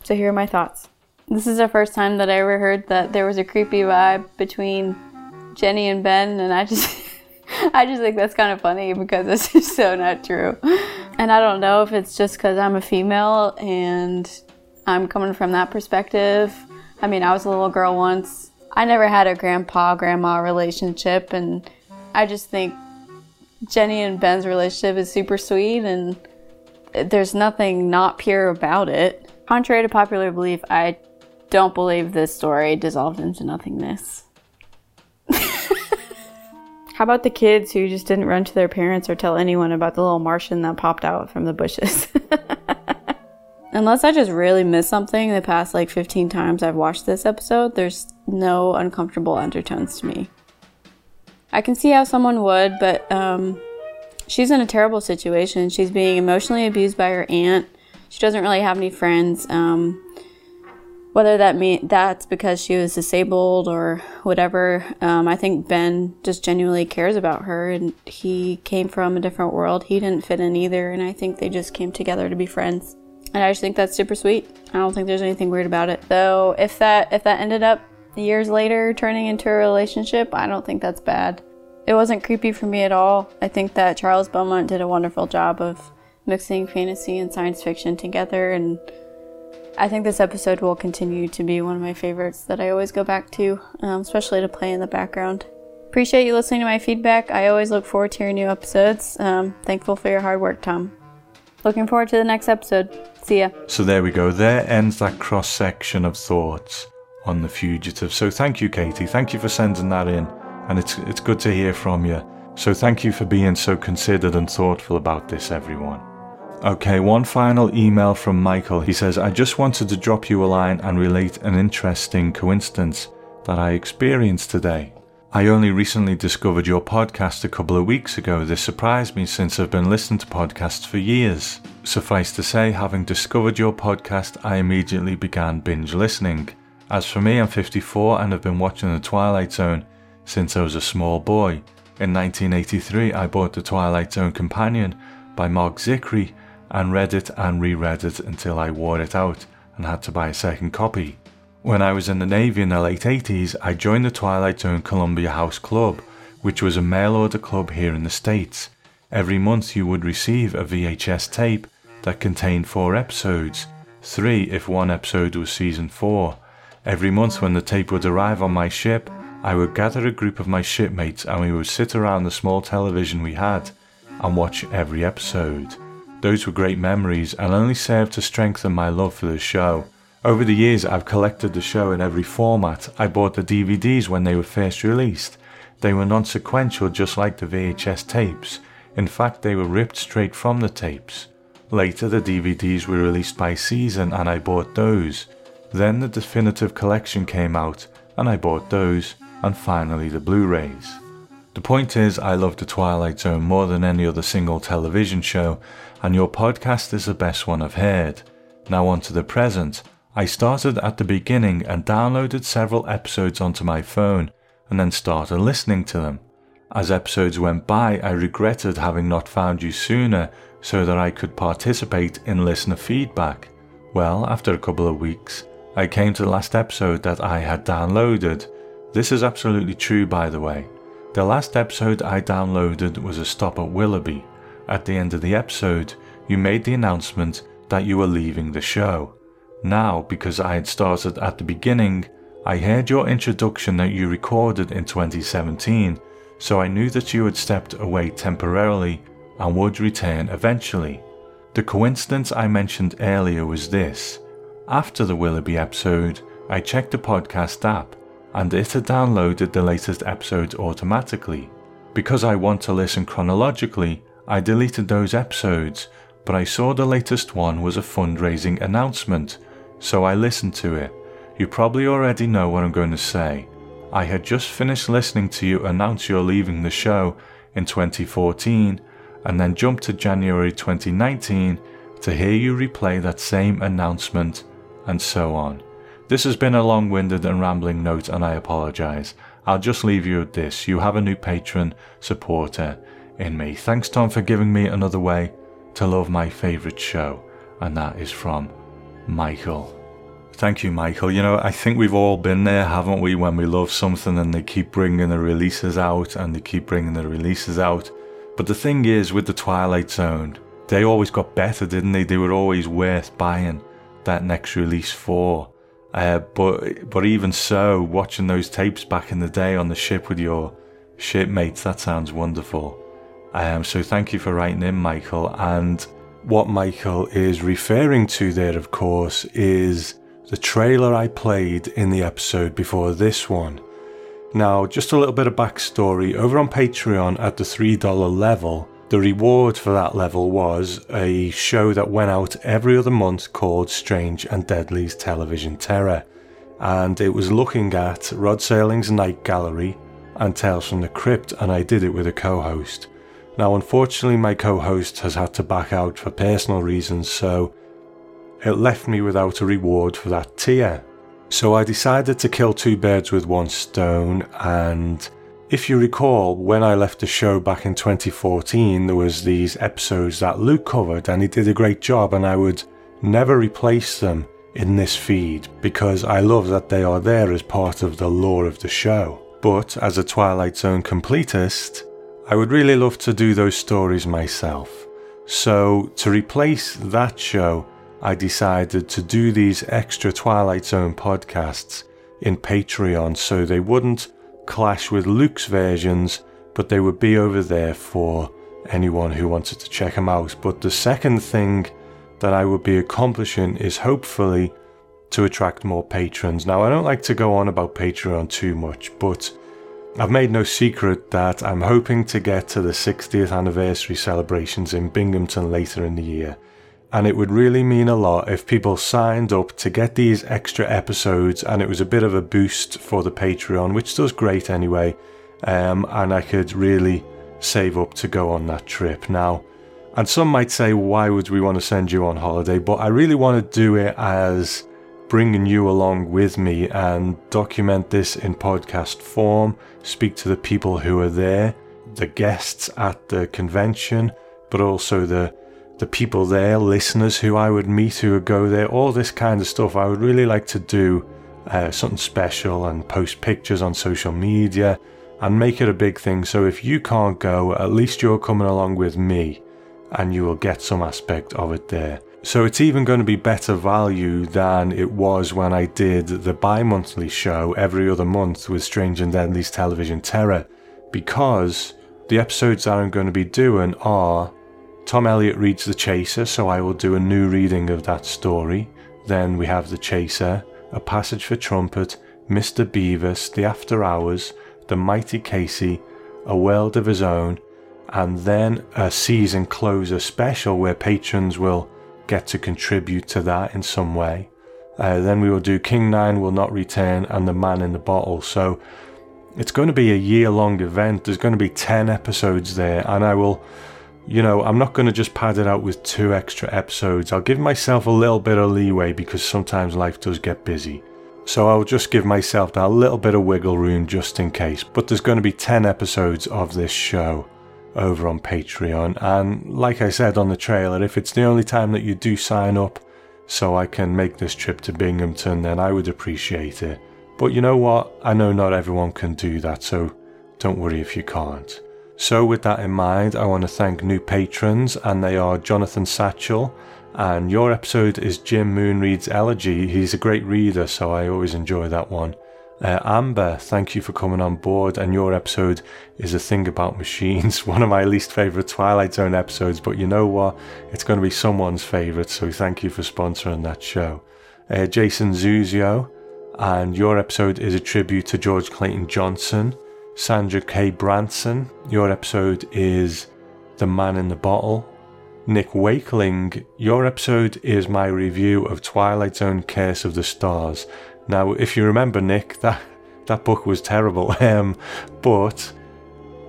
So here are my thoughts. This is the first time that I ever heard that there was a creepy vibe between Jenny and Ben, and I just. I just think that's kind of funny because it's just so not true. And I don't know if it's just because I'm a female and I'm coming from that perspective. I mean, I was a little girl once. I never had a grandpa grandma relationship, and I just think Jenny and Ben's relationship is super sweet, and there's nothing not pure about it. Contrary to popular belief, I don't believe this story dissolved into nothingness. How about the kids who just didn't run to their parents or tell anyone about the little Martian that popped out from the bushes? Unless I just really missed something the past like 15 times I've watched this episode, there's no uncomfortable undertones to me. I can see how someone would, but um, she's in a terrible situation. She's being emotionally abused by her aunt. She doesn't really have any friends. Um, whether that mean that's because she was disabled or whatever, um, I think Ben just genuinely cares about her, and he came from a different world. He didn't fit in either, and I think they just came together to be friends. And I just think that's super sweet. I don't think there's anything weird about it. Though if that if that ended up years later turning into a relationship, I don't think that's bad. It wasn't creepy for me at all. I think that Charles Beaumont did a wonderful job of mixing fantasy and science fiction together and I think this episode will continue to be one of my favorites that I always go back to, um, especially to play in the background. Appreciate you listening to my feedback. I always look forward to your new episodes. Um, thankful for your hard work, Tom. Looking forward to the next episode. See ya. So there we go. There ends that cross section of thoughts on the fugitive. So thank you, Katie. Thank you for sending that in, and it's it's good to hear from you. So thank you for being so considered and thoughtful about this, everyone. Okay, one final email from Michael. He says, I just wanted to drop you a line and relate an interesting coincidence that I experienced today. I only recently discovered your podcast a couple of weeks ago. This surprised me since I've been listening to podcasts for years. Suffice to say, having discovered your podcast, I immediately began binge listening. As for me, I'm 54 and have been watching The Twilight Zone since I was a small boy. In 1983, I bought The Twilight Zone Companion by Marc Zicree and read it and reread it until I wore it out and had to buy a second copy. When I was in the Navy in the late 80s, I joined the Twilight Zone Columbia House Club, which was a mail order club here in the States. Every month you would receive a VHS tape that contained four episodes, three if one episode was season four. Every month when the tape would arrive on my ship, I would gather a group of my shipmates and we would sit around the small television we had and watch every episode. Those were great memories and only served to strengthen my love for the show. Over the years, I've collected the show in every format. I bought the DVDs when they were first released. They were non sequential, just like the VHS tapes. In fact, they were ripped straight from the tapes. Later, the DVDs were released by season and I bought those. Then the definitive collection came out and I bought those. And finally, the Blu rays. The point is, I love The Twilight Zone more than any other single television show, and your podcast is the best one I've heard. Now, on to the present. I started at the beginning and downloaded several episodes onto my phone, and then started listening to them. As episodes went by, I regretted having not found you sooner so that I could participate in listener feedback. Well, after a couple of weeks, I came to the last episode that I had downloaded. This is absolutely true, by the way. The last episode I downloaded was a stop at Willoughby. At the end of the episode, you made the announcement that you were leaving the show. Now, because I had started at the beginning, I heard your introduction that you recorded in 2017, so I knew that you had stepped away temporarily and would return eventually. The coincidence I mentioned earlier was this. After the Willoughby episode, I checked the podcast app and it had downloaded the latest episodes automatically. Because I want to listen chronologically, I deleted those episodes, but I saw the latest one was a fundraising announcement, so I listened to it. You probably already know what I'm going to say. I had just finished listening to you announce you're leaving the show in 2014 and then jumped to January 2019 to hear you replay that same announcement and so on. This has been a long winded and rambling note, and I apologise. I'll just leave you with this. You have a new patron supporter in me. Thanks, Tom, for giving me another way to love my favourite show, and that is from Michael. Thank you, Michael. You know, I think we've all been there, haven't we, when we love something and they keep bringing the releases out and they keep bringing the releases out. But the thing is, with the Twilight Zone, they always got better, didn't they? They were always worth buying that next release for. Uh, but but even so, watching those tapes back in the day on the ship with your shipmates, that sounds wonderful. Um, so thank you for writing in, Michael. And what Michael is referring to there, of course, is the trailer I played in the episode before this one. Now, just a little bit of backstory over on Patreon at the $3 level, the reward for that level was a show that went out every other month called Strange and Deadly's Television Terror. And it was looking at Rod Serling's Night Gallery and Tales from the Crypt, and I did it with a co host. Now, unfortunately, my co host has had to back out for personal reasons, so it left me without a reward for that tier. So I decided to kill two birds with one stone, and if you recall, when I left the show back in 2014, there was these episodes that Luke covered, and he did a great job, and I would never replace them in this feed because I love that they are there as part of the lore of the show. But as a Twilight Zone completist, I would really love to do those stories myself. So, to replace that show, I decided to do these extra Twilight Zone podcasts in Patreon so they wouldn't clash with Luke's versions, but they would be over there for anyone who wanted to check them out. But the second thing that I would be accomplishing is hopefully to attract more patrons. Now, I don't like to go on about Patreon too much, but I've made no secret that I'm hoping to get to the 60th anniversary celebrations in Binghamton later in the year. And it would really mean a lot if people signed up to get these extra episodes and it was a bit of a boost for the Patreon, which does great anyway. Um, and I could really save up to go on that trip. Now, and some might say, why would we want to send you on holiday? But I really want to do it as bringing you along with me and document this in podcast form, speak to the people who are there, the guests at the convention, but also the the people there, listeners who I would meet who would go there, all this kind of stuff. I would really like to do uh, something special and post pictures on social media and make it a big thing. So if you can't go, at least you're coming along with me and you will get some aspect of it there. So it's even going to be better value than it was when I did the bi monthly show every other month with Strange and Deadly's Television Terror, because the episodes that I'm going to be doing are Tom Elliott reads The Chaser, so I will do a new reading of that story. Then we have The Chaser, A Passage for Trumpet, Mr. Bevis, The After Hours, The Mighty Casey, A World of His Own, and then a season closer special where patrons will get to contribute to that in some way. Uh, then we will do King Nine Will Not Return and The Man in the Bottle. So it's going to be a year long event. There's going to be 10 episodes there, and I will, you know, I'm not going to just pad it out with two extra episodes. I'll give myself a little bit of leeway because sometimes life does get busy. So I'll just give myself that little bit of wiggle room just in case. But there's going to be 10 episodes of this show over on Patreon. And like I said on the trailer, if it's the only time that you do sign up so I can make this trip to Binghamton, then I would appreciate it. But you know what? I know not everyone can do that, so don't worry if you can't. So, with that in mind, I want to thank new patrons, and they are Jonathan Satchel, and your episode is Jim Moon Reads Elegy. He's a great reader, so I always enjoy that one. Uh, Amber, thank you for coming on board. And your episode is a thing about machines, one of my least favorite Twilight Zone episodes. But you know what? It's going to be someone's favorite. So thank you for sponsoring that show. Uh, Jason Zuzio, and your episode is a tribute to George Clayton Johnson. Sandra K. Branson, your episode is The Man in the Bottle. Nick Wakeling, your episode is my review of Twilight Zone Curse of the Stars. Now, if you remember, Nick, that that book was terrible. Um, but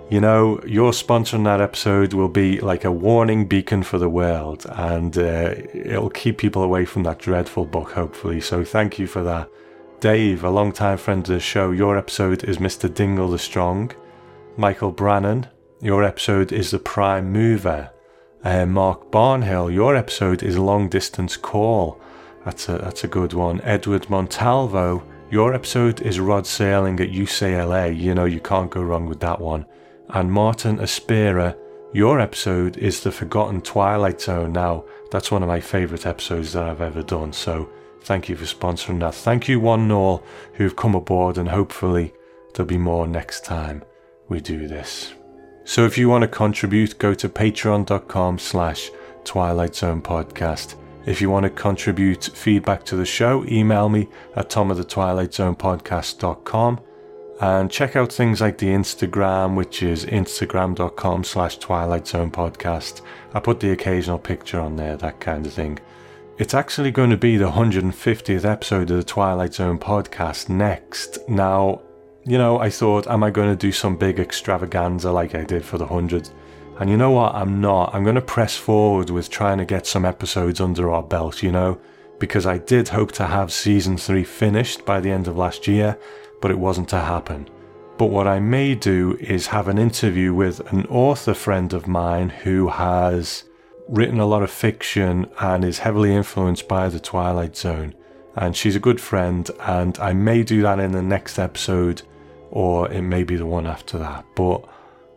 you know, your sponsor sponsoring that episode will be like a warning beacon for the world, and uh, it'll keep people away from that dreadful book, hopefully. So, thank you for that. Dave, a long-time friend of the show, your episode is Mr. Dingle the Strong. Michael Brannan, your episode is The Prime Mover. Uh, Mark Barnhill, your episode is Long Distance Call. That's a that's a good one. Edward Montalvo, your episode is Rod Serling at UCLA. You know you can't go wrong with that one. And Martin Aspera, your episode is the Forgotten Twilight Zone. Now that's one of my favourite episodes that I've ever done. So thank you for sponsoring that. Thank you one and all who've come aboard, and hopefully there'll be more next time we do this. So if you want to contribute, go to patreon.com slash Twilight Zone Podcast. If you want to contribute feedback to the show, email me at tomofthetwilightzonepodcast.com and check out things like the Instagram, which is instagram.com slash Twilight Zone Podcast. I put the occasional picture on there, that kind of thing. It's actually going to be the 150th episode of the Twilight Zone podcast next. Now, you know, I thought, am I going to do some big extravaganza like I did for the 100th? And you know what? I'm not. I'm going to press forward with trying to get some episodes under our belt, you know, because I did hope to have season 3 finished by the end of last year, but it wasn't to happen. But what I may do is have an interview with an author friend of mine who has written a lot of fiction and is heavily influenced by the Twilight Zone. And she's a good friend, and I may do that in the next episode, or it may be the one after that. But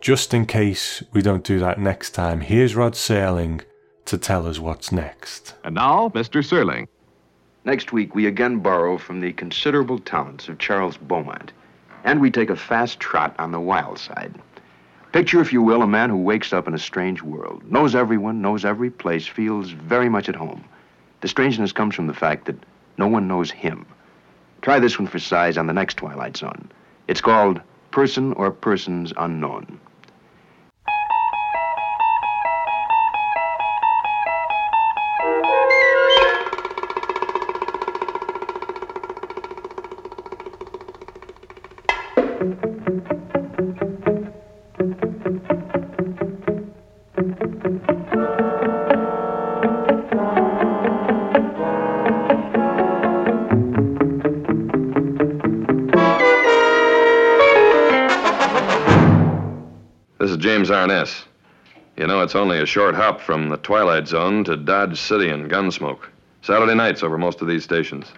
just in case we don't do that next time, here's Rod Serling to tell us what's next. And now, Mr. Serling. Next week, we again borrow from the considerable talents of Charles Beaumont, and we take a fast trot on the wild side. Picture, if you will, a man who wakes up in a strange world, knows everyone, knows every place, feels very much at home. The strangeness comes from the fact that no one knows him. Try this one for size on the next Twilight Zone. It's called Person or Persons Unknown. James Arness. You know, it's only a short hop from the Twilight Zone to Dodge City and Gunsmoke. Saturday nights over most of these stations.